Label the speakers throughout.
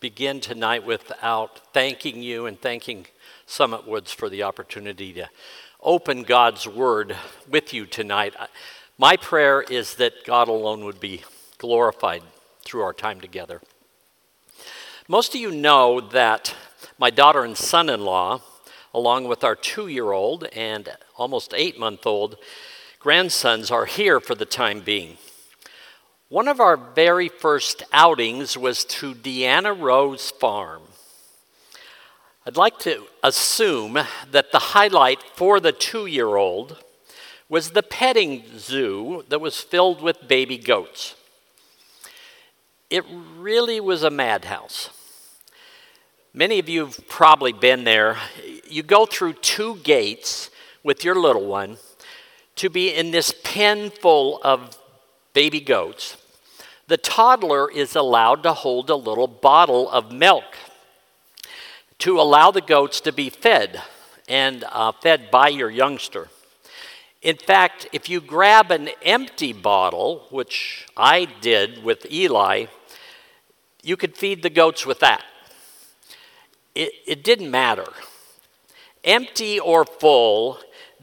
Speaker 1: begin tonight without thanking you and thanking Summit Woods for the opportunity to open God's Word with you tonight. My prayer is that God alone would be glorified through our time together. Most of you know that my daughter and son in law, along with our two year old and almost eight month old grandsons, are here for the time being. One of our very first outings was to Deanna Rose Farm. I'd like to assume that the highlight for the two year old was the petting zoo that was filled with baby goats. It really was a madhouse. Many of you have probably been there. You go through two gates with your little one to be in this pen full of baby goats the toddler is allowed to hold a little bottle of milk to allow the goats to be fed and uh, fed by your youngster. In fact, if you grab an empty bottle, which I did with Eli, you could feed the goats with that. It, it didn't matter. Empty or full,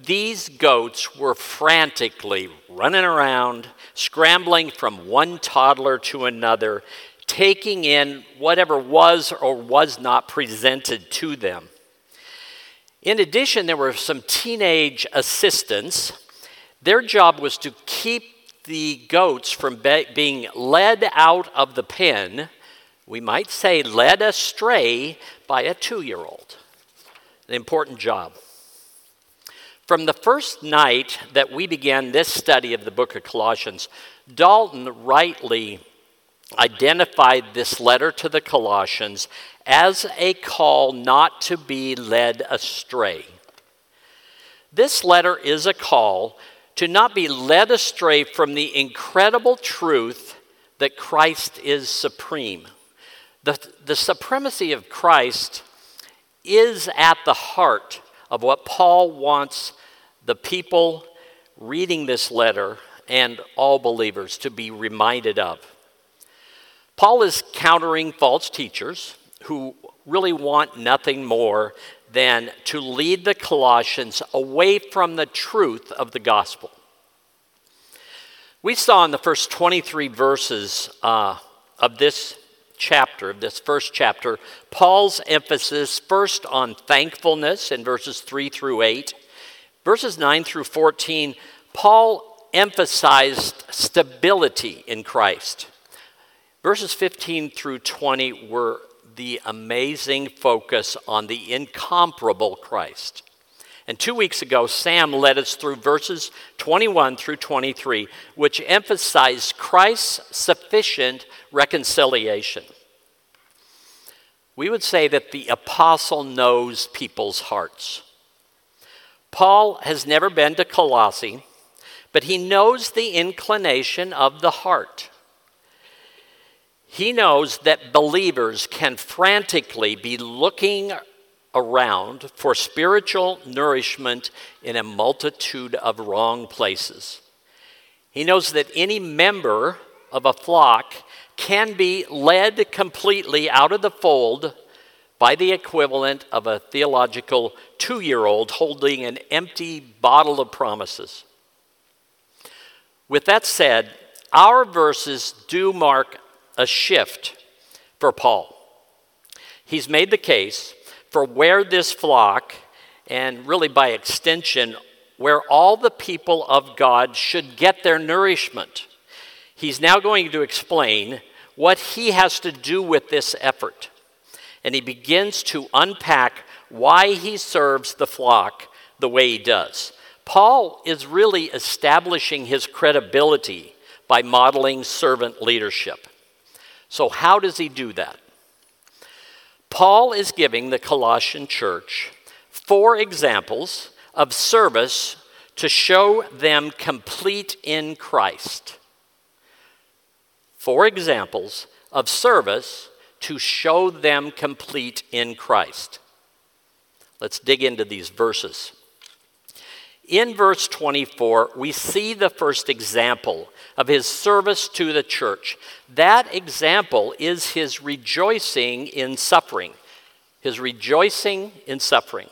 Speaker 1: these goats were frantically running around, scrambling from one toddler to another, taking in whatever was or was not presented to them. In addition, there were some teenage assistants. Their job was to keep the goats from be- being led out of the pen, we might say led astray by a two year old. An important job. From the first night that we began this study of the book of Colossians, Dalton rightly identified this letter to the Colossians as a call not to be led astray. This letter is a call to not be led astray from the incredible truth that Christ is supreme. The, the supremacy of Christ is at the heart of what Paul wants the people reading this letter and all believers to be reminded of. Paul is countering false teachers who really want nothing more than to lead the Colossians away from the truth of the gospel. We saw in the first 23 verses uh, of this chapter, of this first chapter, Paul's emphasis first on thankfulness in verses 3 through 8 Verses 9 through 14, Paul emphasized stability in Christ. Verses 15 through 20 were the amazing focus on the incomparable Christ. And two weeks ago, Sam led us through verses 21 through 23, which emphasized Christ's sufficient reconciliation. We would say that the apostle knows people's hearts. Paul has never been to Colossae, but he knows the inclination of the heart. He knows that believers can frantically be looking around for spiritual nourishment in a multitude of wrong places. He knows that any member of a flock can be led completely out of the fold by the equivalent of a theological two year old holding an empty bottle of promises. With that said, our verses do mark a shift for Paul. He's made the case for where this flock, and really by extension, where all the people of God should get their nourishment. He's now going to explain what he has to do with this effort and he begins to unpack why he serves the flock the way he does. Paul is really establishing his credibility by modeling servant leadership. So, how does he do that? Paul is giving the Colossian church four examples of service to show them complete in Christ. Four examples of service to show them complete in Christ. Let's dig into these verses. In verse 24, we see the first example of his service to the church. That example is his rejoicing in suffering. His rejoicing in suffering.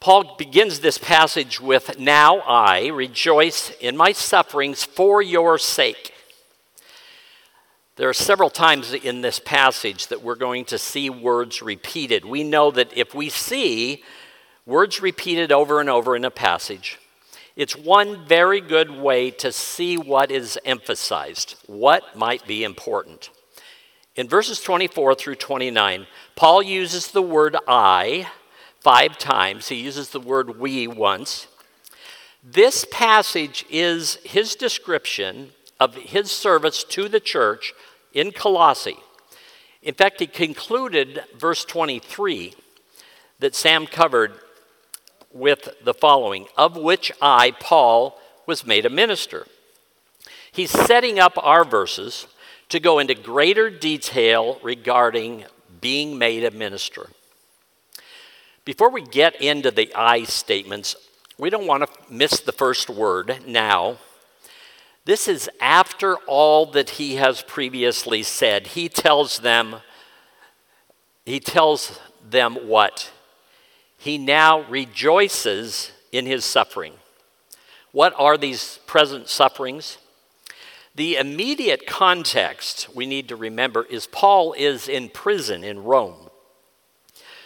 Speaker 1: Paul begins this passage with, Now I rejoice in my sufferings for your sake. There are several times in this passage that we're going to see words repeated. We know that if we see words repeated over and over in a passage, it's one very good way to see what is emphasized, what might be important. In verses 24 through 29, Paul uses the word I five times. He uses the word we once. This passage is his description of his service to the church in Colossae. In fact, he concluded verse 23 that Sam covered with the following Of which I, Paul, was made a minister. He's setting up our verses to go into greater detail regarding being made a minister. Before we get into the I statements, we don't want to miss the first word now. This is after all that he has previously said. He tells them, he tells them what? He now rejoices in his suffering. What are these present sufferings? The immediate context we need to remember is Paul is in prison in Rome.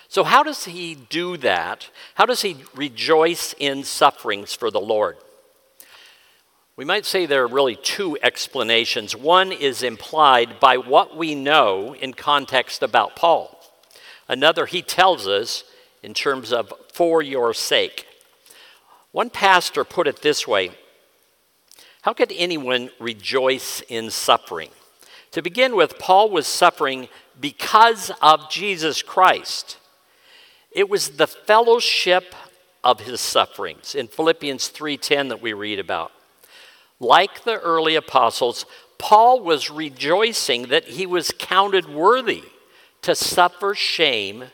Speaker 1: So, how does he do that? How does he rejoice in sufferings for the Lord? We might say there are really two explanations. One is implied by what we know in context about Paul. Another, he tells us in terms of for your sake. One pastor put it this way How could anyone rejoice in suffering? To begin with, Paul was suffering because of Jesus Christ. It was the fellowship of his sufferings in Philippians 3:10 that we read about. Like the early apostles, Paul was rejoicing that he was counted worthy to suffer shame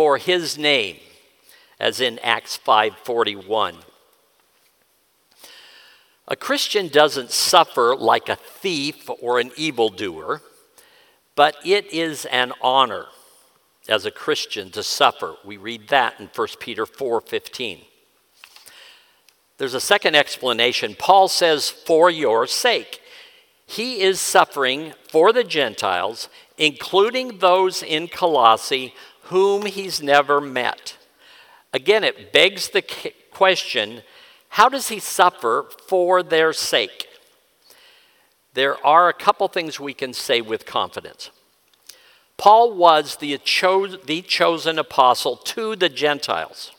Speaker 1: for his name, as in Acts 5:41. A Christian doesn't suffer like a thief or an evildoer, but it is an honor as a Christian to suffer. We read that in 1 Peter 4:15. There's a second explanation. Paul says, "For your sake." He is suffering for the Gentiles, including those in Colossae whom he's never met. Again, it begs the question how does he suffer for their sake? There are a couple things we can say with confidence. Paul was the, cho- the chosen apostle to the Gentiles.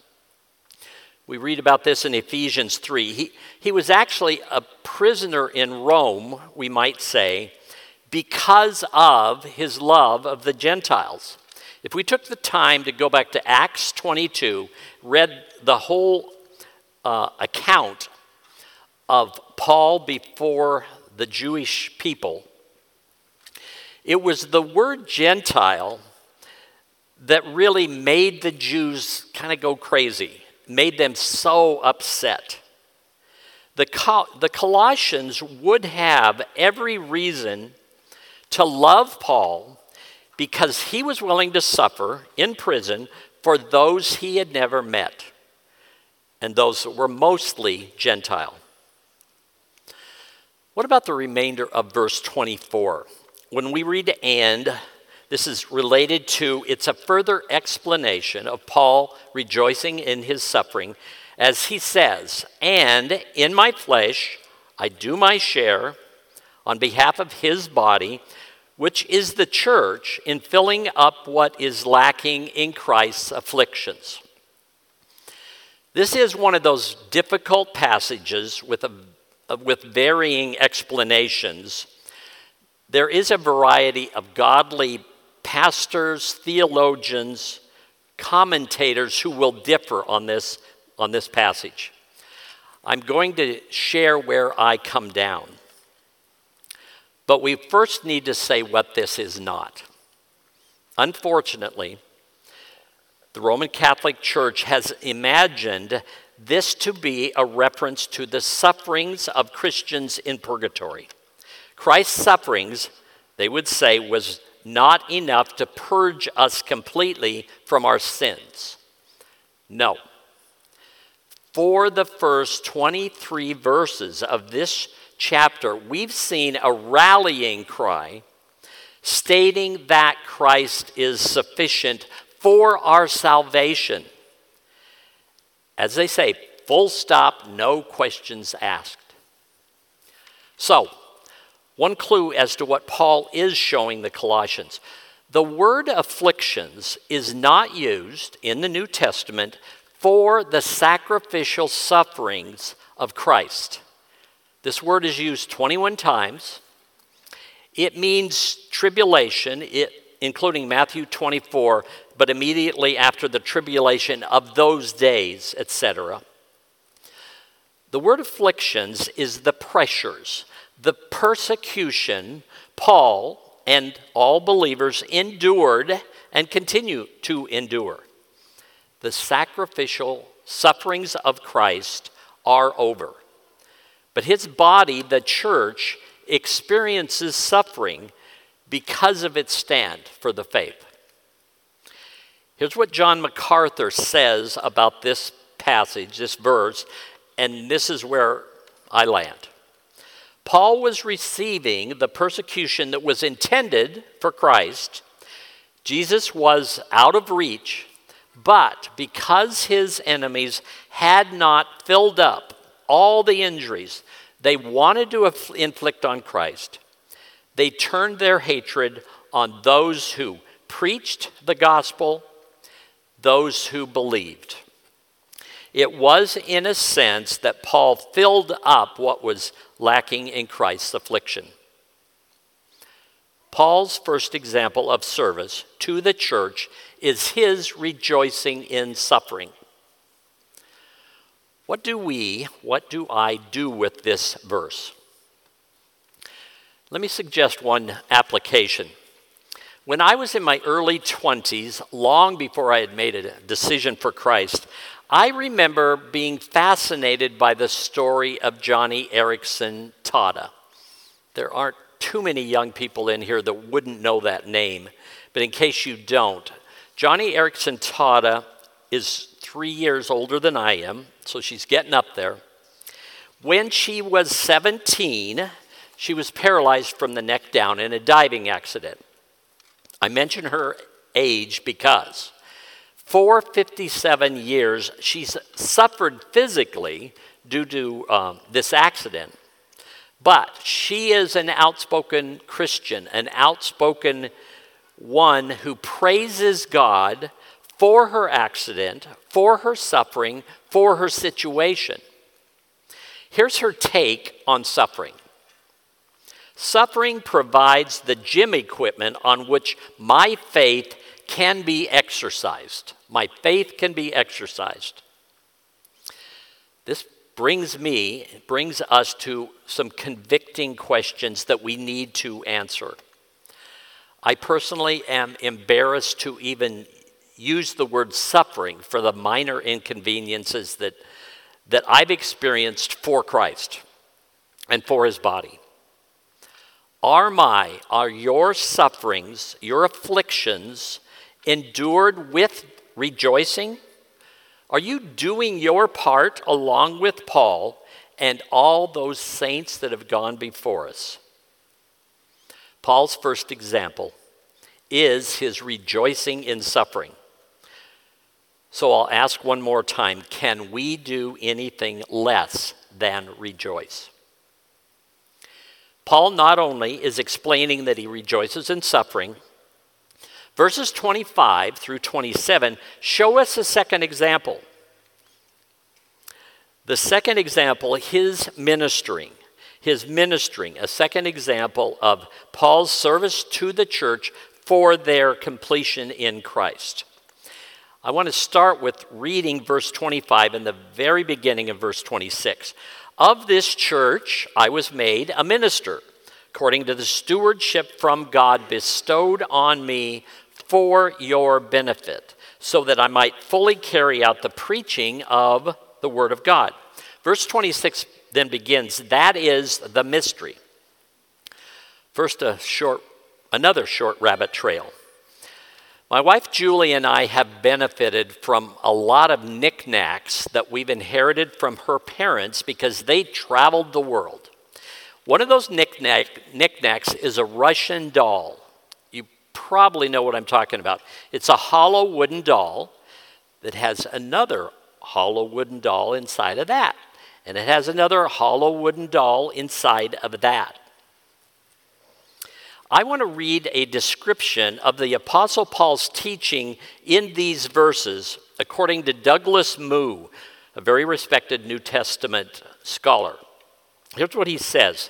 Speaker 1: We read about this in Ephesians 3. He, he was actually a prisoner in Rome, we might say, because of his love of the Gentiles. If we took the time to go back to Acts 22, read the whole uh, account of Paul before the Jewish people, it was the word Gentile that really made the Jews kind of go crazy, made them so upset. The, Col- the Colossians would have every reason to love Paul because he was willing to suffer in prison for those he had never met, and those were mostly Gentile. What about the remainder of verse 24? when we read and, this is related to, it's a further explanation of Paul rejoicing in his suffering, as he says, And in my flesh I do my share on behalf of his body, which is the church, in filling up what is lacking in Christ's afflictions. This is one of those difficult passages with, a, with varying explanations there is a variety of godly pastors, theologians, commentators who will differ on this, on this passage. I'm going to share where I come down. But we first need to say what this is not. Unfortunately, the Roman Catholic Church has imagined this to be a reference to the sufferings of Christians in purgatory. Christ's sufferings, they would say, was not enough to purge us completely from our sins. No. For the first 23 verses of this chapter, we've seen a rallying cry stating that Christ is sufficient for our salvation. As they say, full stop, no questions asked. So, one clue as to what Paul is showing the Colossians. The word afflictions is not used in the New Testament for the sacrificial sufferings of Christ. This word is used 21 times. It means tribulation, it, including Matthew 24, but immediately after the tribulation of those days, etc. The word afflictions is the pressures, the persecution Paul and all believers endured and continue to endure. The sacrificial sufferings of Christ are over. But his body, the church, experiences suffering because of its stand for the faith. Here's what John MacArthur says about this passage, this verse, and this is where I land. Paul was receiving the persecution that was intended for Christ. Jesus was out of reach, but because his enemies had not filled up all the injuries they wanted to inflict on Christ, they turned their hatred on those who preached the gospel, those who believed. It was, in a sense, that Paul filled up what was lacking in Christ's affliction. Paul's first example of service to the church is his rejoicing in suffering. What do we, what do I do with this verse? Let me suggest one application. When I was in my early 20s, long before I had made a decision for Christ, I remember being fascinated by the story of Joni Eareckson Tada. There aren't too many young people in here that wouldn't know that name, but in case you don't, Joni Eareckson Tada is three years older than I am, so she's getting up there. When she was 17, she was paralyzed from the neck down in a diving accident. I mention her age because for 57 years she's suffered physically due to um, this accident. But she is an outspoken Christian, an outspoken one who praises God for her accident, for her suffering, for her situation. Here's her take on suffering Suffering provides the gym equipment on which my faith can be exercised. My faith can be exercised. This brings me, brings us to some convicting questions that we need to answer. I personally am embarrassed to even use the word suffering for the minor inconveniences that, that I've experienced for Christ and for his body. Are my, are your sufferings, your afflictions endured with rejoicing? Are you doing your part along with Paul and all those saints that have gone before us? Paul's first example is his rejoicing in suffering. So I'll ask one more time can we do anything less than rejoice? Paul not only is explaining that he rejoices in suffering, verses 25 through 27 show us a second example. The second example, his ministering. His ministering, a second example of Paul's service to the church for their completion in Christ. I want to start with reading verse 25 in the very beginning of verse 26. Of this church I was made a minister, according to the stewardship from God bestowed on me for your benefit, so that I might fully carry out the preaching of the Word of God. Verse 26 then begins, that is the mystery. First, a short, another short rabbit trail. My wife Julie and I have benefited from a lot of knickknacks that we've inherited from her parents because they traveled the world. One of those knickknack, knickknacks is a Russian doll. You probably know what I'm talking about. It's a hollow wooden doll that has another hollow wooden doll inside of that. And it has another hollow wooden doll inside of that. I want to read a description of the Apostle Paul's teaching in these verses, according to Douglas Moo, a very respected New Testament scholar. Here's what he says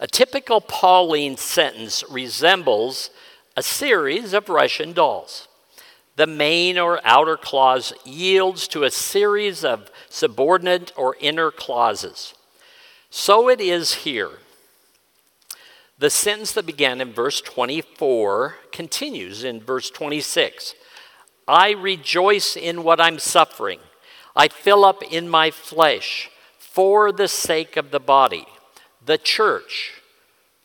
Speaker 1: A typical Pauline sentence resembles a series of Russian dolls. The main or outer clause yields to a series of subordinate or inner clauses. So it is here. The sentence that began in verse 24 continues in verse 26. I rejoice in what I'm suffering. I fill up in my flesh for the sake of the body, the church,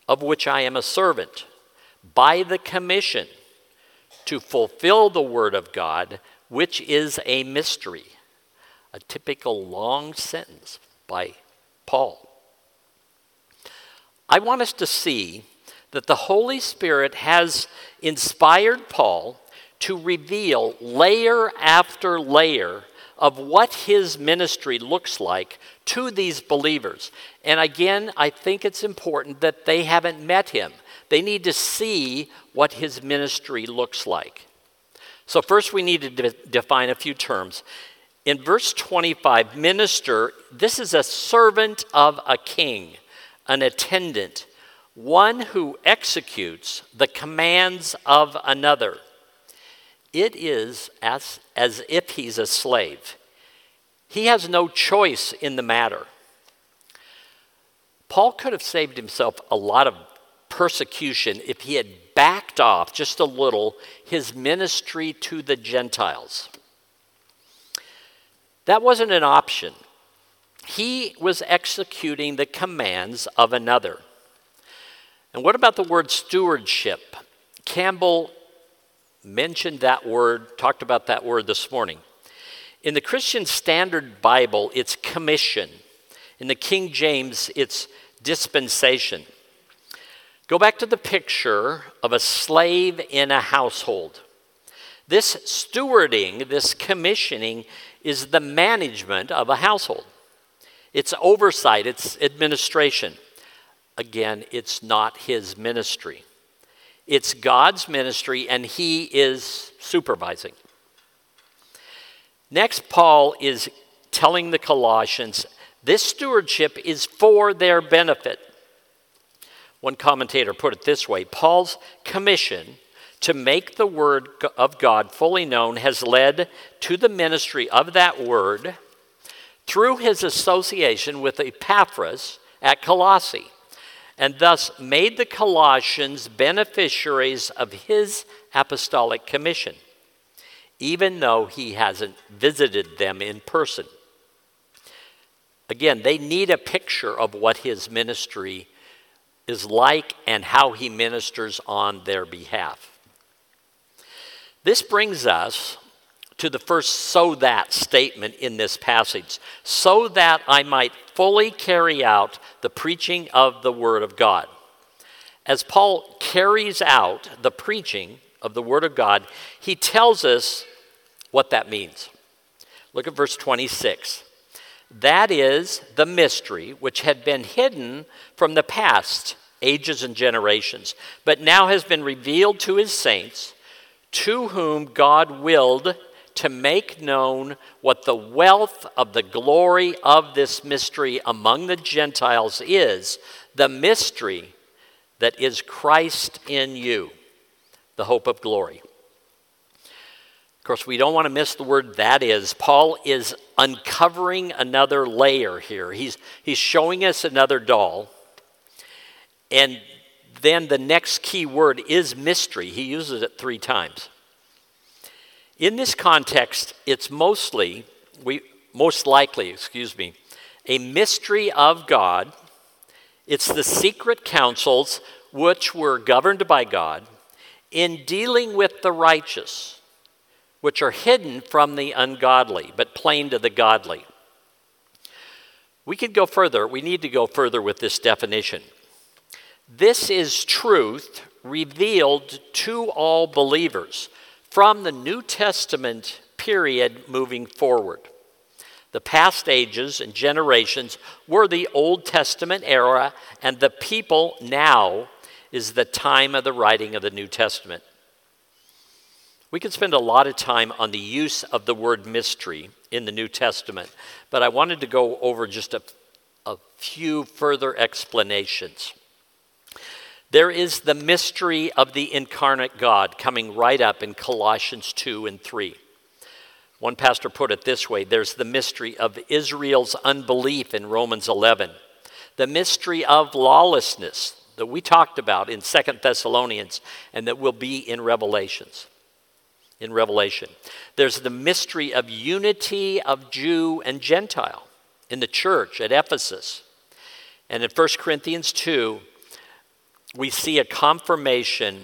Speaker 1: of which I am a servant, by the commission to fulfill the word of God, which is a mystery. A typical long sentence by Paul. I want us to see that the Holy Spirit has inspired Paul to reveal layer after layer of what his ministry looks like to these believers. And again, I think it's important that they haven't met him. They need to see what his ministry looks like. So, first, we need to de- define a few terms. In verse 25, minister, this is a servant of a king an attendant, one who executes the commands of another. It is as, as if he's a slave. He has no choice in the matter. Paul could have saved himself a lot of persecution if he had backed off just a little his ministry to the Gentiles. That wasn't an option. He was executing the commands of another. And what about the word stewardship? Campbell mentioned that word, talked about that word this morning. In the Christian Standard Bible, it's commission. In the King James, it's dispensation. Go back to the picture of a slave in a household. This stewarding, this commissioning, is the management of a household. It's oversight, it's administration. Again, it's not his ministry. It's God's ministry, and he is supervising. Next, Paul is telling the Colossians this stewardship is for their benefit. One commentator put it this way Paul's commission to make the word of God fully known has led to the ministry of that word through his association with Epaphras at Colossae, and thus made the Colossians beneficiaries of his apostolic commission, even though he hasn't visited them in person. Again, they need a picture of what his ministry is like and how he ministers on their behalf. This brings us to the first so that statement in this passage, so that I might fully carry out the preaching of the Word of God. As Paul carries out the preaching of the Word of God, he tells us what that means. Look at verse 26. That is the mystery which had been hidden from the past ages and generations, but now has been revealed to his saints, to whom God willed to make known what the wealth of the glory of this mystery among the Gentiles is the mystery that is Christ in you, the hope of glory. Of course, we don't want to miss the word that is. Paul is uncovering another layer here. He's, he's showing us another doll. And then the next key word is mystery. He uses it three times. In this context, it's mostly, we, most likely, excuse me, a mystery of God. It's the secret counsels which were governed by God in dealing with the righteous, which are hidden from the ungodly, but plain to the godly. We could go further. We need to go further with this definition. This is truth revealed to all believers from the New Testament period moving forward. The past ages and generations were the Old Testament era, and the people now is the time of the writing of the New Testament. We could spend a lot of time on the use of the word mystery in the New Testament, but I wanted to go over just a, a few further explanations. There is the mystery of the incarnate God coming right up in Colossians 2 and 3. One pastor put it this way there's the mystery of Israel's unbelief in Romans 11, the mystery of lawlessness that we talked about in Second Thessalonians and that will be in Revelations. In Revelation, there's the mystery of unity of Jew and Gentile in the church at Ephesus. And in 1 Corinthians 2, we see a confirmation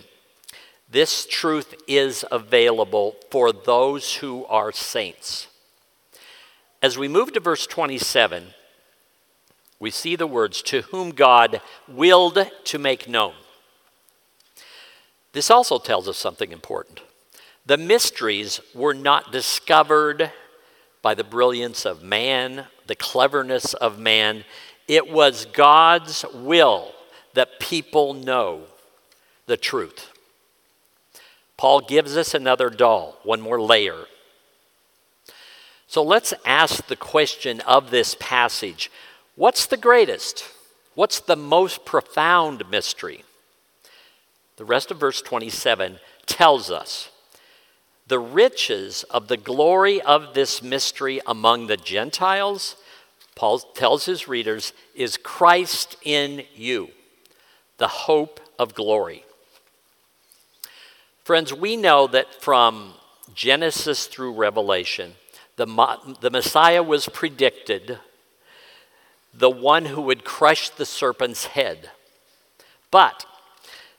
Speaker 1: this truth is available for those who are saints. As we move to verse 27, we see the words, to whom God willed to make known. This also tells us something important. The mysteries were not discovered by the brilliance of man, the cleverness of man. It was God's will that people know the truth. Paul gives us another doll, one more layer. So let's ask the question of this passage what's the greatest? What's the most profound mystery? The rest of verse 27 tells us the riches of the glory of this mystery among the Gentiles, Paul tells his readers, is Christ in you the hope of glory. Friends, we know that from Genesis through Revelation, the, the Messiah was predicted, the one who would crush the serpent's head. But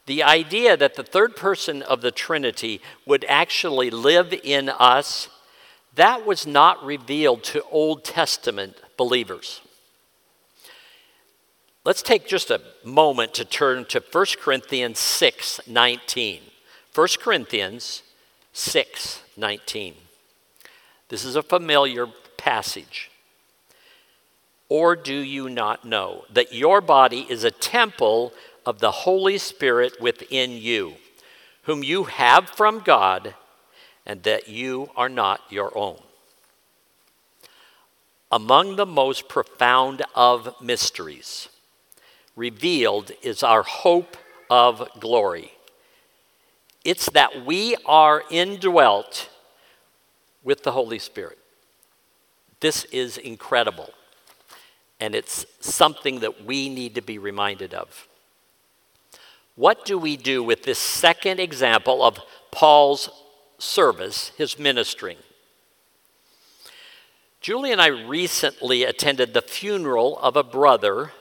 Speaker 1: the idea that the third person of the Trinity would actually live in us, that was not revealed to Old Testament believers. Let's take just a moment to turn to 1 Corinthians 6 19. 1 Corinthians 6 19. This is a familiar passage. Or do you not know that your body is a temple of the Holy Spirit within you, whom you have from God, and that you are not your own? Among the most profound of mysteries, revealed is our hope of glory. It's that we are indwelt with the Holy Spirit. This is incredible, and it's something that we need to be reminded of. What do we do with this second example of Paul's service, his ministering? Julie and I recently attended the funeral of a brother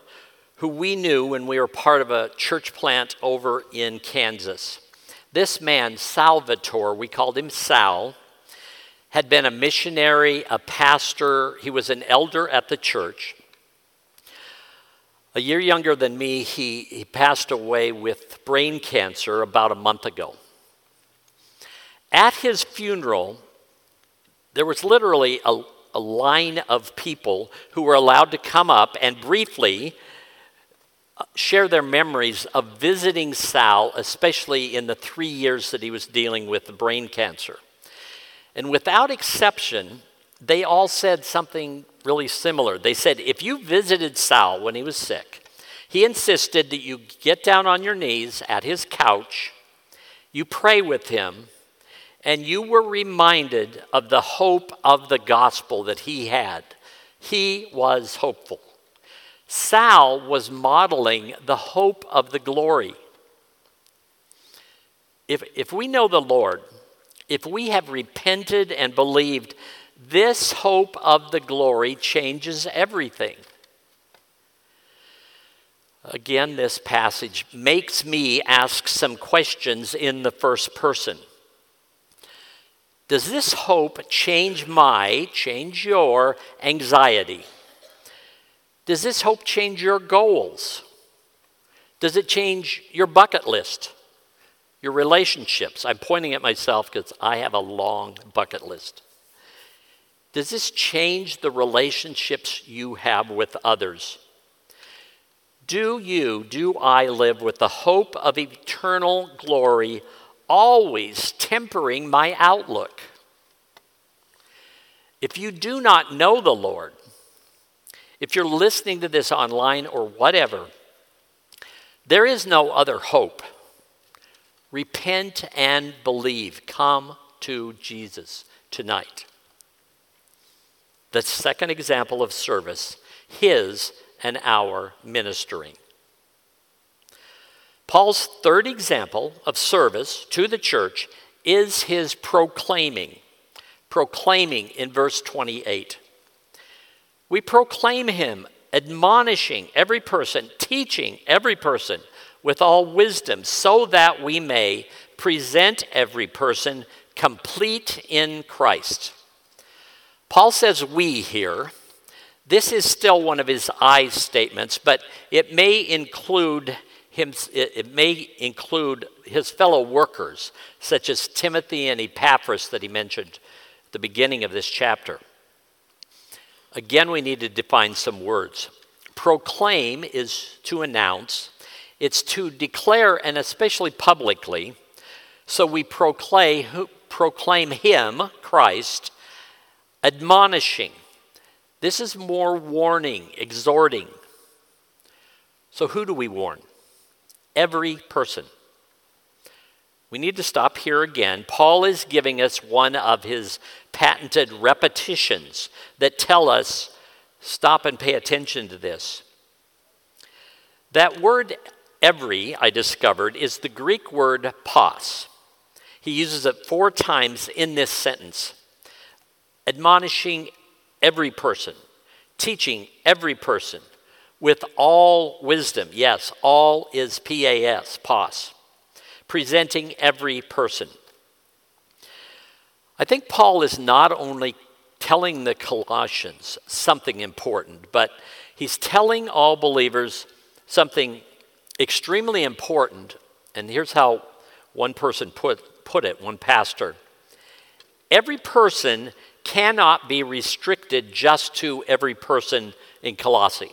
Speaker 1: who we knew when we were part of a church plant over in Kansas. This man, Salvatore, we called him Sal, had been a missionary, a pastor, he was an elder at the church. A year younger than me, he, he passed away with brain cancer about a month ago. At his funeral, there was literally a, a line of people who were allowed to come up and briefly share their memories of visiting Sal, especially in the three years that he was dealing with brain cancer. And without exception, they all said something really similar. They said, if you visited Sal when he was sick, he insisted that you get down on your knees at his couch, you pray with him, and you were reminded of the hope of the gospel that he had. He was hopeful. Sal was modeling the hope of the glory. If, if we know the Lord, if we have repented and believed This hope of the glory changes everything. Again, this passage makes me ask some questions in the first person. Does this hope change my, change your anxiety? Does this hope change your goals? Does it change your bucket list, your relationships? I'm pointing at myself because I have a long bucket list. Does this change the relationships you have with others? Do you, do I live with the hope of eternal glory always tempering my outlook? If you do not know the Lord, if you're listening to this online or whatever, there is no other hope. Repent and believe. Come to Jesus tonight. The second example of service, his and our ministering. Paul's third example of service to the church is his proclaiming. Proclaiming in verse 28. We proclaim him, admonishing every person, teaching every person with all wisdom, so that we may present every person complete in Christ. Paul says we here. This is still one of his I statements, but it may include him, it may include his fellow workers, such as Timothy and Epaphras that he mentioned at the beginning of this chapter. Again, we need to define some words. Proclaim is to announce, it's to declare, and especially publicly. So we proclaim, proclaim Him, Christ, admonishing. This is more warning, exhorting. So, who do we warn? Every person. We need to stop here again. Paul is giving us one of his patented repetitions that tell us stop and pay attention to this. That word every, I discovered, is the Greek word pos. He uses it four times in this sentence admonishing every person, teaching every person with all wisdom. Yes, all is P A S, POS. Presenting every person. I think Paul is not only telling the Colossians something important, but he's telling all believers something extremely important. And here's how one person put, put it, one pastor. Every person cannot be restricted just to every person in Colossae.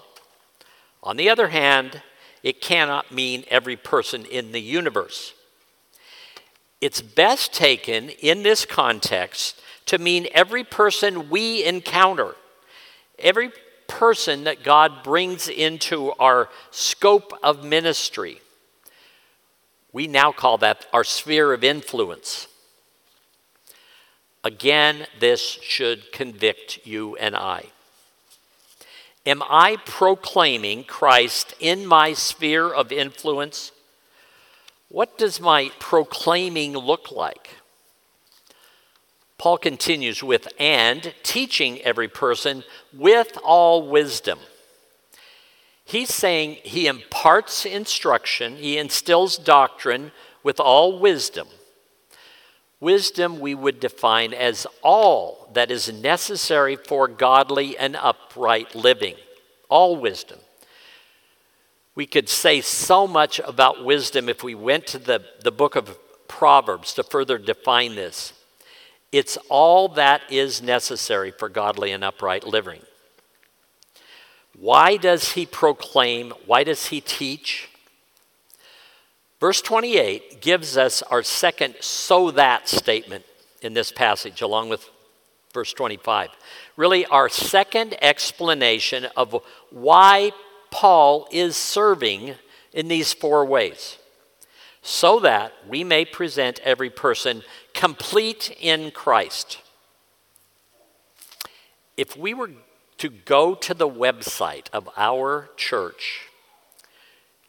Speaker 1: On the other hand, it cannot mean every person in the universe. It's best taken in this context to mean every person we encounter, every person that God brings into our scope of ministry. We now call that our sphere of influence. Again, this should convict you and I. Am I proclaiming Christ in my sphere of influence? What does my proclaiming look like? Paul continues with, and teaching every person with all wisdom. He's saying he imparts instruction, he instills doctrine with all wisdom. Wisdom we would define as all that is necessary for godly and upright living. All wisdom. We could say so much about wisdom if we went to the, the book of Proverbs to further define this. It's all that is necessary for godly and upright living. Why does he proclaim? Why does he teach? Verse 28 gives us our second so that statement in this passage, along with verse 25. Really, our second explanation of why Paul is serving in these four ways. So that we may present every person complete in Christ. If we were to go to the website of our church,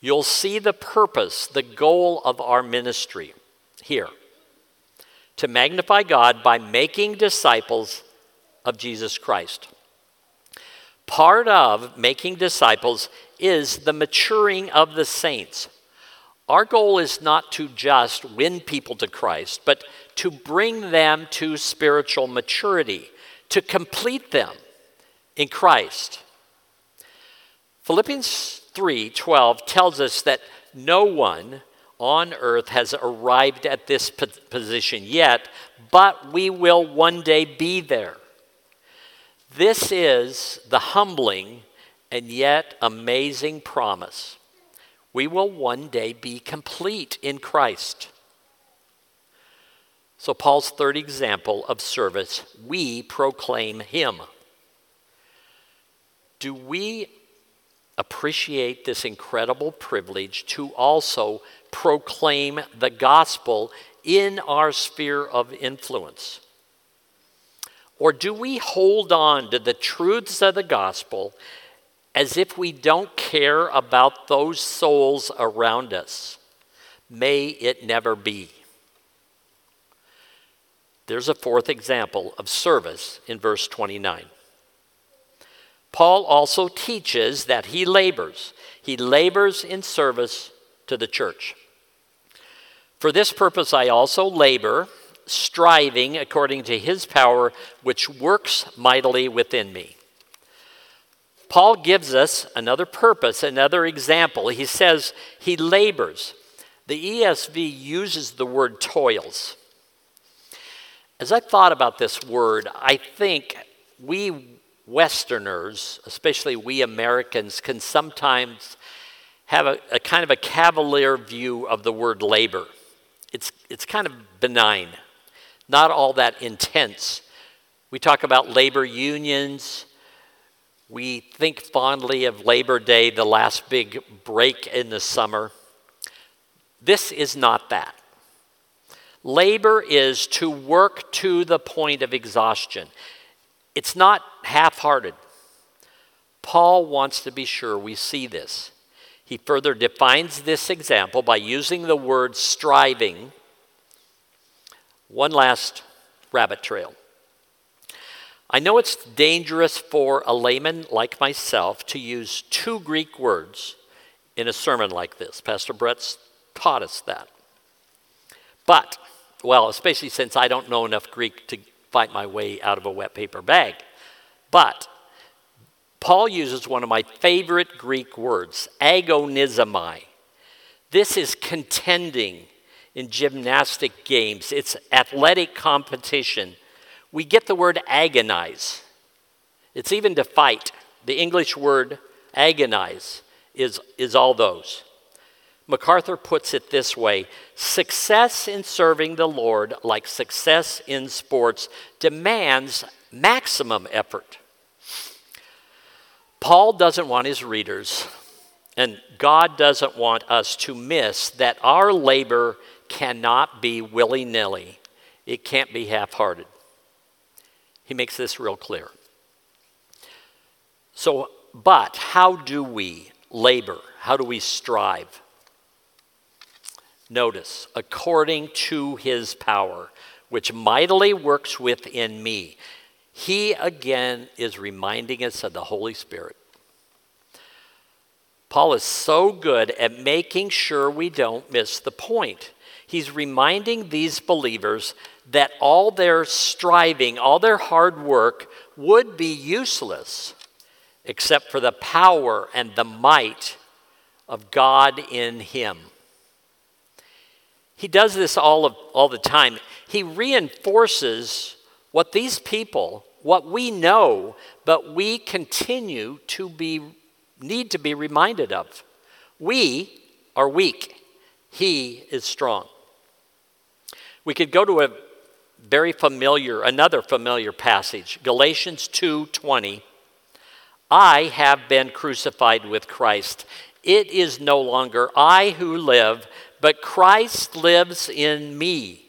Speaker 1: you'll see the purpose, the goal of our ministry here to magnify God by making disciples of Jesus Christ. Part of making disciples is the maturing of the saints. Our goal is not to just win people to Christ, but to bring them to spiritual maturity, to complete them in Christ. Philippians 3:12 tells us that no one on earth has arrived at this position yet, but we will one day be there. This is the humbling and yet amazing promise. We will one day be complete in Christ. So, Paul's third example of service we proclaim Him. Do we appreciate this incredible privilege to also proclaim the gospel in our sphere of influence? Or do we hold on to the truths of the gospel as if we don't care about those souls around us? May it never be. There's a fourth example of service in verse 29. Paul also teaches that he labors. He labors in service to the church. For this purpose, I also labor striving according to his power, which works mightily within me. Paul gives us another purpose, another example. He says he labors. The ESV uses the word toils. As I thought about this word, I think we Westerners, especially we Americans, can sometimes have a, a kind of a cavalier view of the word labor. It's, it's kind of benign not all that intense. We talk about labor unions. We think fondly of Labor Day, the last big break in the summer. This is not that. Labor is to work to the point of exhaustion. It's not half hearted. Paul wants to be sure we see this. He further defines this example by using the word striving one last rabbit trail. I know it's dangerous for a layman like myself to use two Greek words in a sermon like this. Pastor Brett's taught us that. But, well, especially since I don't know enough Greek to fight my way out of a wet paper bag. But Paul uses one of my favorite Greek words, agonizomai. This is contending in gymnastic games, it's athletic competition. We get the word agonize. It's even to fight. The English word agonize is, is all those. MacArthur puts it this way success in serving the Lord, like success in sports, demands maximum effort. Paul doesn't want his readers, and God doesn't want us to miss that our labor cannot be willy nilly, it can't be half hearted. He makes this real clear. So, but how do we labor? How do we strive? Notice, according to his power, which mightily works within me. He again is reminding us of the Holy Spirit. Paul is so good at making sure we don't miss the point he's reminding these believers that all their striving, all their hard work would be useless except for the power and the might of God in him. He does this all, of, all the time. He reinforces what these people, what we know, but we continue to be, need to be reminded of. We are weak, He is strong. We could go to a very familiar, another familiar passage, Galatians 2:20. I have been crucified with Christ. It is no longer I who live, but Christ lives in me.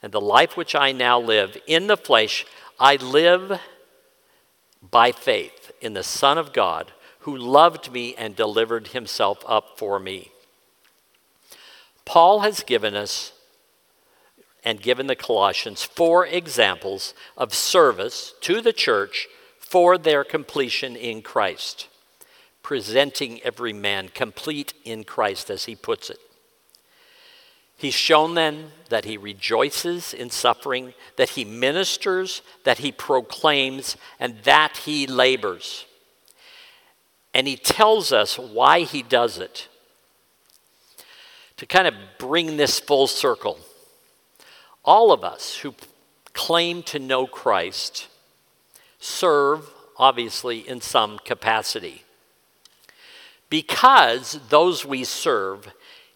Speaker 1: And the life which I now live in the flesh, I live by faith in the Son of God who loved me and delivered himself up for me. Paul has given us and given the Colossians four examples of service to the church for their completion in Christ, presenting every man complete in Christ, as he puts it. He's shown then that he rejoices in suffering, that he ministers, that he proclaims, and that he labors. And he tells us why he does it. To kind of bring this full circle, all of us who claim to know Christ serve, obviously, in some capacity. Because those we serve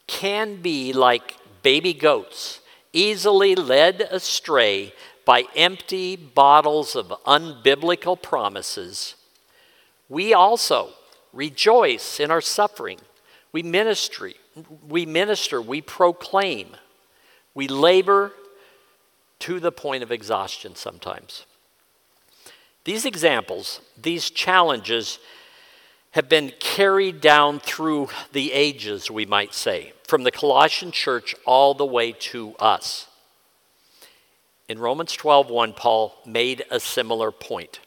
Speaker 1: can be like baby goats, easily led astray by empty bottles of unbiblical promises, we also rejoice in our suffering. We ministry, we minister, we proclaim, we labor to the point of exhaustion sometimes. These examples, these challenges have been carried down through the ages, we might say, from the Colossian church all the way to us. In Romans 12:1 Paul made a similar point.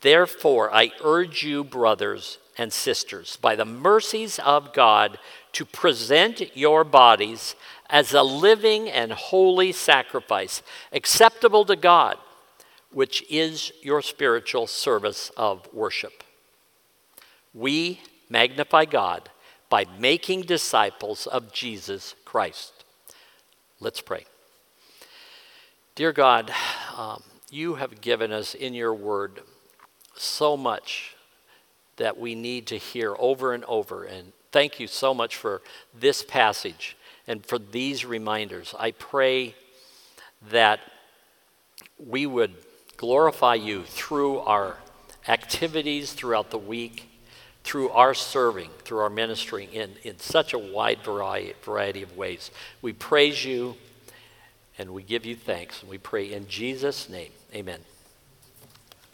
Speaker 1: Therefore I urge you brothers and sisters by the mercies of God to present your bodies as a living and holy sacrifice acceptable to God which is your spiritual service of worship. We magnify God by making disciples of Jesus Christ. Let's pray. Dear God, um, you have given us in your word so much that we need to hear over and over. And thank you so much for this passage and for these reminders. I pray that we would glorify you through our activities throughout the week through our serving, through our ministry in, in such a wide variety, variety of ways. We praise you and we give you thanks. And we pray in Jesus' name. Amen.